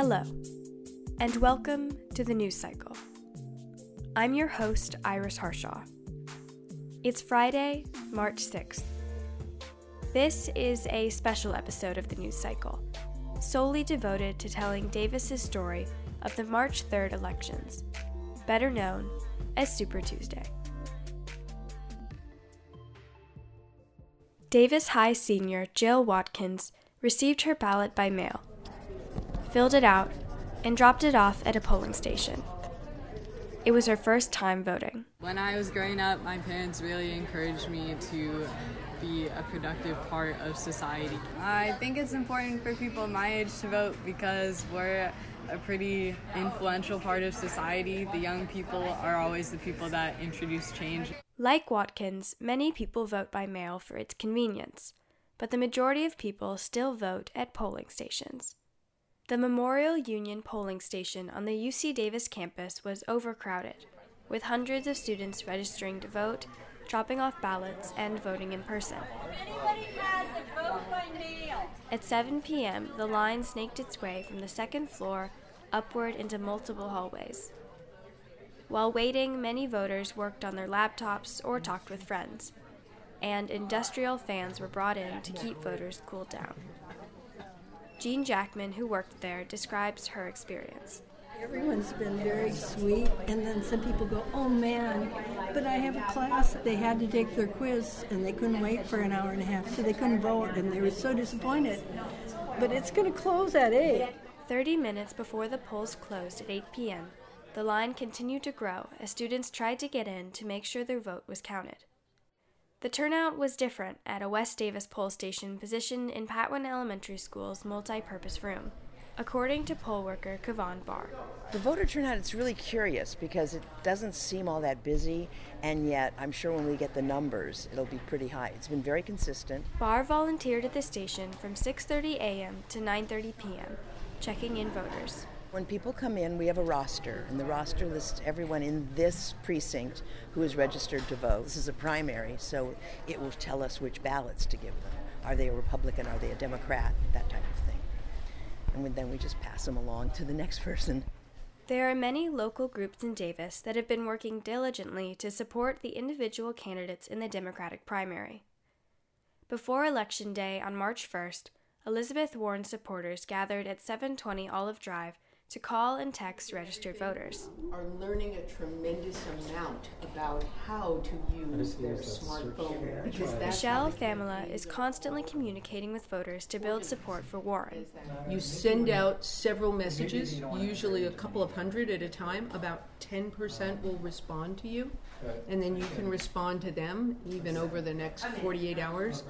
Hello, and welcome to the news cycle. I'm your host, Iris Harshaw. It's Friday, March 6th. This is a special episode of the news cycle, solely devoted to telling Davis's story of the March 3rd elections, better known as Super Tuesday. Davis High senior Jill Watkins received her ballot by mail, filled it out, and dropped it off at a polling station. It was her first time voting. When I was growing up, my parents really encouraged me to be a productive part of society. I think it's important for people my age to vote because we're a pretty influential part of society. The young people are always the people that introduce change. Like Watkins, many people vote by mail for its convenience, but the majority of people still vote at polling stations. The Memorial Union polling station on the UC Davis campus was overcrowded, with hundreds of students registering to vote, dropping off ballots, and voting in person. At 7 p.m., the line snaked its way from the second floor upward into multiple hallways. While waiting, many voters worked on their laptops or talked with friends, and industrial fans were brought in to keep voters cooled down. Jean Jackman, who worked there, describes her experience. Everyone's been very sweet, and then some people go, Oh man, but I have a class. They had to take their quiz, and they couldn't wait for an hour and a half, so they couldn't vote, and they were so disappointed. But it's going to close at 8. 30 minutes before the polls closed at 8 p.m., the line continued to grow as students tried to get in to make sure their vote was counted. The turnout was different at a West Davis poll station positioned in Patwin Elementary School's multi-purpose room, according to poll worker Kavan Barr. The voter turnout is really curious because it doesn't seem all that busy, and yet I'm sure when we get the numbers, it'll be pretty high. It's been very consistent. Barr volunteered at the station from 6:30 a.m. to 9:30 p.m., checking in voters. When people come in, we have a roster, and the roster lists everyone in this precinct who is registered to vote. This is a primary, so it will tell us which ballots to give them. Are they a Republican? Are they a Democrat? That type of thing. And then we just pass them along to the next person. There are many local groups in Davis that have been working diligently to support the individual candidates in the Democratic primary. Before Election Day on March 1st, Elizabeth Warren supporters gathered at 720 Olive Drive to call and text registered voters. Are learning a tremendous amount about how to use their smartphone. because that's Michelle Famila is constantly communicating with voters to build support for Warren. You send out several messages, usually a couple of hundred at a time. About 10% will respond to you, and then you can respond to them even over the next 48 hours.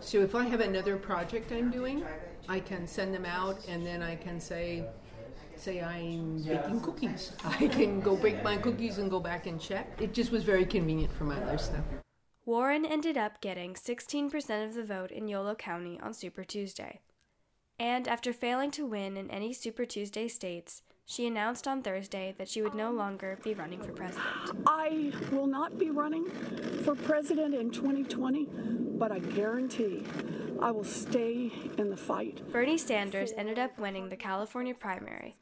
So if I have another project I'm doing, I can send them out, and then I can say, say I'm baking cookies. I can go bake my cookies and go back and check. It just was very convenient for my lifestyle. Warren ended up getting 16% of the vote in Yolo County on Super Tuesday. And after failing to win in any Super Tuesday states, she announced on Thursday that she would no longer be running for president. I will not be running for president in 2020, but I guarantee I will stay in the fight. Bernie Sanders ended up winning the California primary,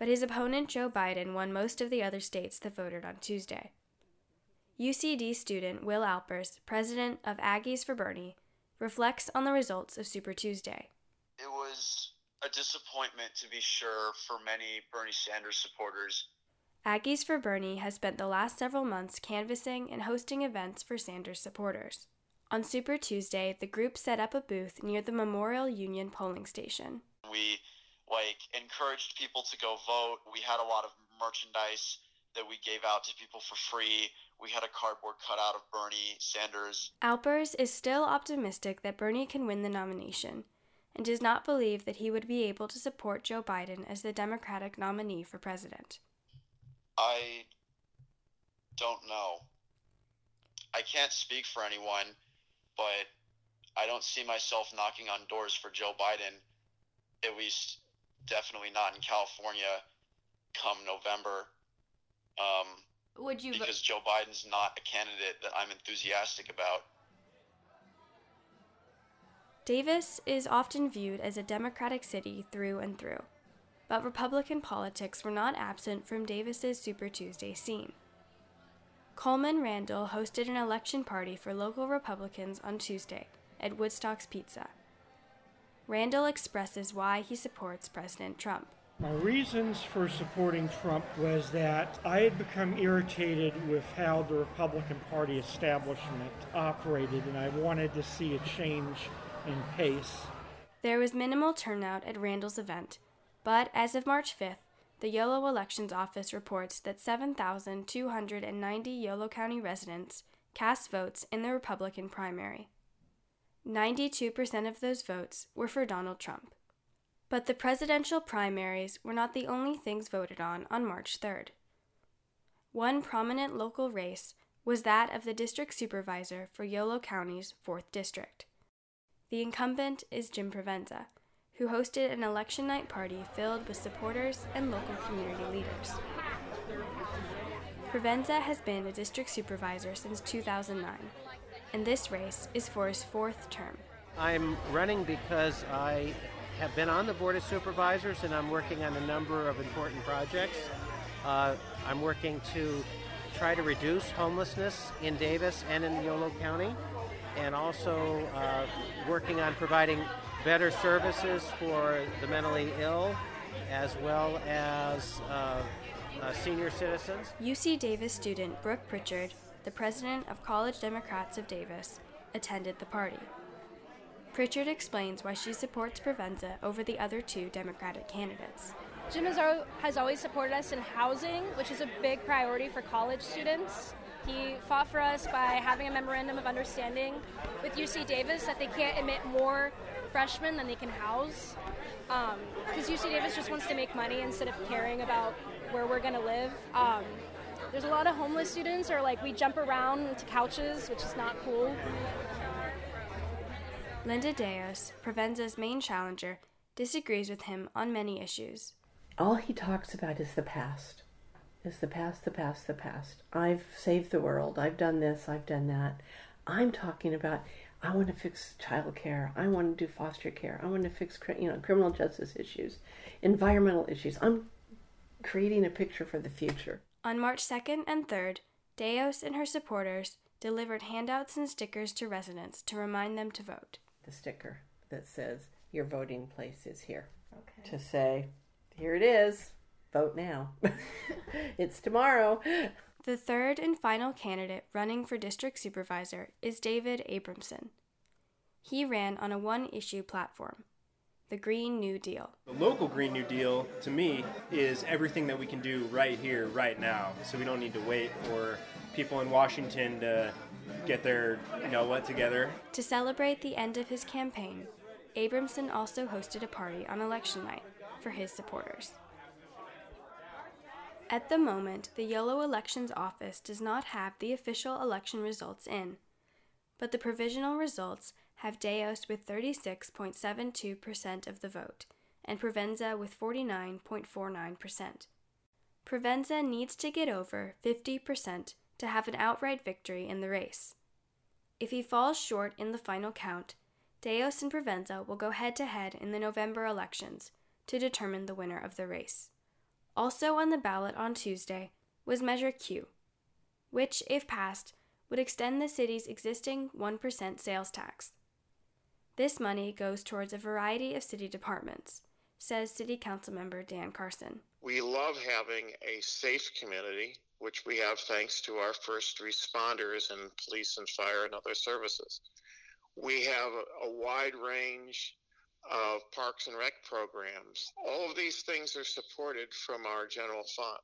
but his opponent Joe Biden won most of the other states that voted on Tuesday. UCD student Will Alpers, president of Aggies for Bernie, reflects on the results of Super Tuesday. It was a disappointment, to be sure, for many Bernie Sanders supporters. Aggies for Bernie has spent the last several months canvassing and hosting events for Sanders supporters. On Super Tuesday, the group set up a booth near the Memorial Union polling station. We like encouraged people to go vote. We had a lot of merchandise that we gave out to people for free. We had a cardboard cutout of Bernie Sanders. Alpers is still optimistic that Bernie can win the nomination and does not believe that he would be able to support Joe Biden as the Democratic nominee for president. I don't know. I can't speak for anyone, but I don't see myself knocking on doors for Joe Biden, at least definitely not in California come November. Um, Would you because Joe Biden's not a candidate that I'm enthusiastic about. Davis is often viewed as a Democratic city through and through. but Republican politics were not absent from Davis's Super Tuesday scene. Coleman Randall hosted an election party for local Republicans on Tuesday at Woodstock's Pizza. Randall expresses why he supports President Trump. My reasons for supporting Trump was that I had become irritated with how the Republican Party establishment operated, and I wanted to see a change in pace. There was minimal turnout at Randall's event, but as of March 5th, the Yolo Elections Office reports that 7,290 Yolo County residents cast votes in the Republican primary. 92% of those votes were for Donald Trump. But the presidential primaries were not the only things voted on on March 3rd. One prominent local race was that of the district supervisor for Yolo County's 4th District. The incumbent is Jim Provenza, who hosted an election night party filled with supporters and local community leaders. Provenza has been a district supervisor since 2009, and this race is for his fourth term. I'm running because I have been on the Board of Supervisors and I'm working on a number of important projects. Uh, I'm working to try to reduce homelessness in Davis and in Yolo County, and also uh, working on providing better services for the mentally ill as well as uh, uh senior citizens. UC Davis student Brooke Pritchard, the president of College Democrats of Davis, attended the party. Pritchard explains why she supports Provenza over the other two Democratic candidates. Jim has always supported us in housing, which is a big priority for college students. He fought for us by having a memorandum of understanding with UC Davis that they can't admit more freshmen than they can house. Because um, UC Davis just wants to make money instead of caring about where we're going to live. Um, there's a lot of homeless students, or like we jump around to couches, which is not cool. Linda Deos, Provenza's main challenger, disagrees with him on many issues. All he talks about is the past. Is the past, the past, the past. I've saved the world. I've done this, I've done that. I'm talking about I want to fix child care. I want to do foster care. I want to fix you know criminal justice issues, environmental issues. I'm creating a picture for the future. On March 2nd and 3rd, Deos and her supporters delivered handouts and stickers to residents to remind them to vote the sticker that says your voting place is here. Okay. To say, here it is, vote now. it's tomorrow. The third and final candidate running for district supervisor is David Abramson. He ran on a one issue platform the Green New Deal. The local Green New Deal, to me, is everything that we can do right here, right now. So we don't need to wait for people in Washington to get their you know what together. To celebrate the end of his campaign, Abramson also hosted a party on election night for his supporters. At the moment, the Yolo Elections Office does not have the official election results in, but the provisional results have Deos with 36.72% of the vote and Provenza with 49.49%. Provenza needs to get over 50% to have an outright victory in the race. If he falls short in the final count, Deos and Provenza will go head to head in the November elections to determine the winner of the race. Also on the ballot on Tuesday was Measure Q, which, if passed, would extend the city's existing 1% sales tax. This money goes towards a variety of city departments, says City Council member Dan Carson. We love having a safe community which we have thanks to our first responders and police and fire and other services. We have a, wide range of parks and rec programs. All of these things are supported from our general fund.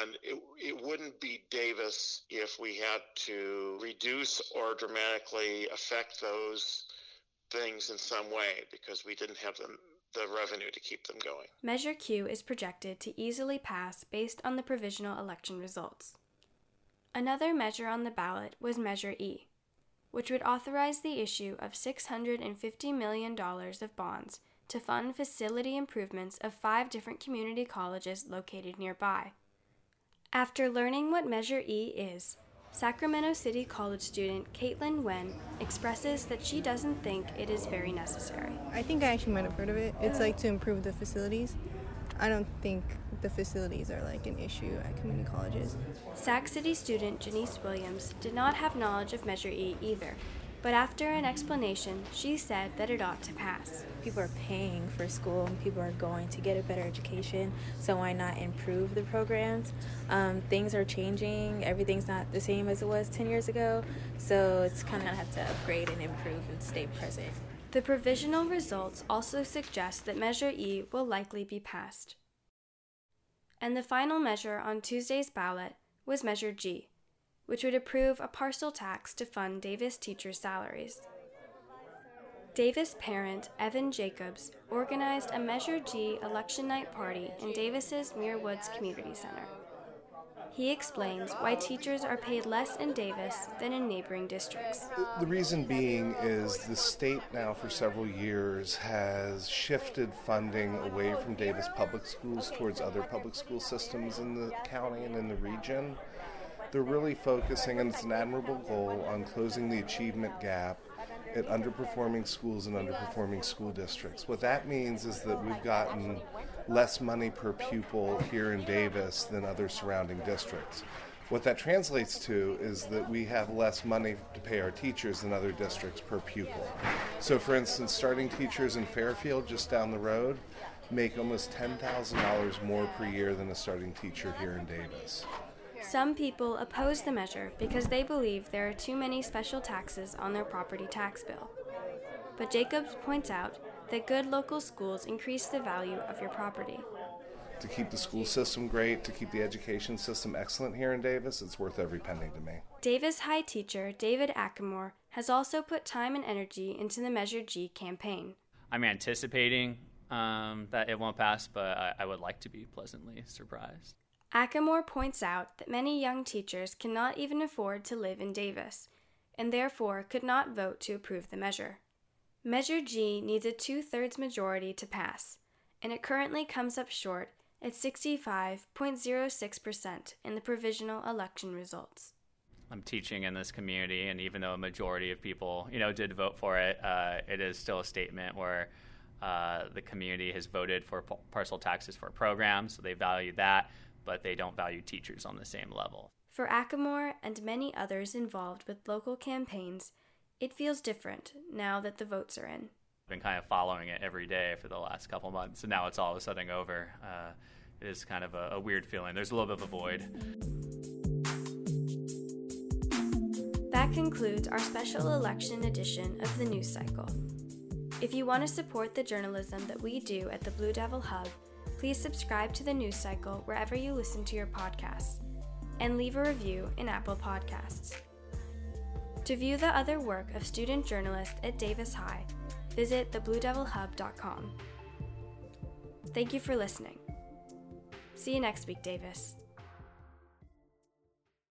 And it, it wouldn't be Davis if we had to reduce or dramatically affect those things in some way because we didn't have them the revenue to keep them going. Measure Q is projected to easily pass based on the provisional election results. Another measure on the ballot was Measure E, which would authorize the issue of $650 million of bonds to fund facility improvements of five different community colleges located nearby. After learning what Measure E is, Sacramento City College student Caitlin Wen expresses that she doesn't think it is very necessary. I think I actually might have heard of it. It's like to improve the facilities. I don't think the facilities are like an issue at community colleges. Sac City student Janice Williams did not have knowledge of Measure E either, but after an explanation, she said that it ought to pass. People are paying for school and people are going to get a better education, so why not improve the programs? Um, things are changing, everything's not the same as it was 10 years ago, so it's kind of have to upgrade and improve and stay present. The provisional results also suggest that Measure E will likely be passed. And the final measure on Tuesday's ballot was Measure G, which would approve a parcel tax to fund Davis teachers' salaries. Davis parent Evan Jacobs organized a Measure G election night party in Davis's Muir Woods Community Center. He explains why teachers are paid less in Davis than in neighboring districts. The reason being is the state now for several years has shifted funding away from Davis public schools towards other public school systems in the county and in the region. They're really focusing, and it's an admirable goal, on closing the achievement gap at underperforming schools and underperforming school districts. What that means is that we've gotten less money per pupil here in Davis than other surrounding districts. What that translates to is that we have less money to pay our teachers than other districts per pupil. So, for instance, starting teachers in Fairfield, just down the road, make almost $10,000 more per year than a starting teacher here in Davis. Some people oppose the measure because they believe there are too many special taxes on their property tax bill. But Jacobs points out that good local schools increase the value of your property. To keep the school system great, to keep the education system excellent here in Davis, it's worth every penny to me. Davis High teacher David Ackamore has also put time and energy into the Measure G campaign. I'm anticipating um, that it won't pass, but I, I would like to be pleasantly surprised. Ackamore points out that many young teachers cannot even afford to live in Davis, and therefore could not vote to approve the measure. Measure G needs a two thirds majority to pass, and it currently comes up short at 65.06% in the provisional election results. I'm teaching in this community, and even though a majority of people, you know, did vote for it, uh, it is still a statement where uh, the community has voted for parcel taxes for programs, so they value that, but they don't value teachers on the same level. For Ackamore and many others involved with local campaigns, it feels different now that the votes are in. I've been kind of following it every day for the last couple months, and now it's all of a sudden over. Uh, it is kind of a, a weird feeling. There's a little bit of a void. That concludes our special election edition of the news cycle. If you want to support the journalism that we do at the Blue Devil Hub, please subscribe to the news cycle wherever you listen to your podcasts and leave a review in Apple Podcasts. To view the other work of student journalists at Davis High, visit thebluedevilhub.com. Thank you for listening. See you next week, Davis.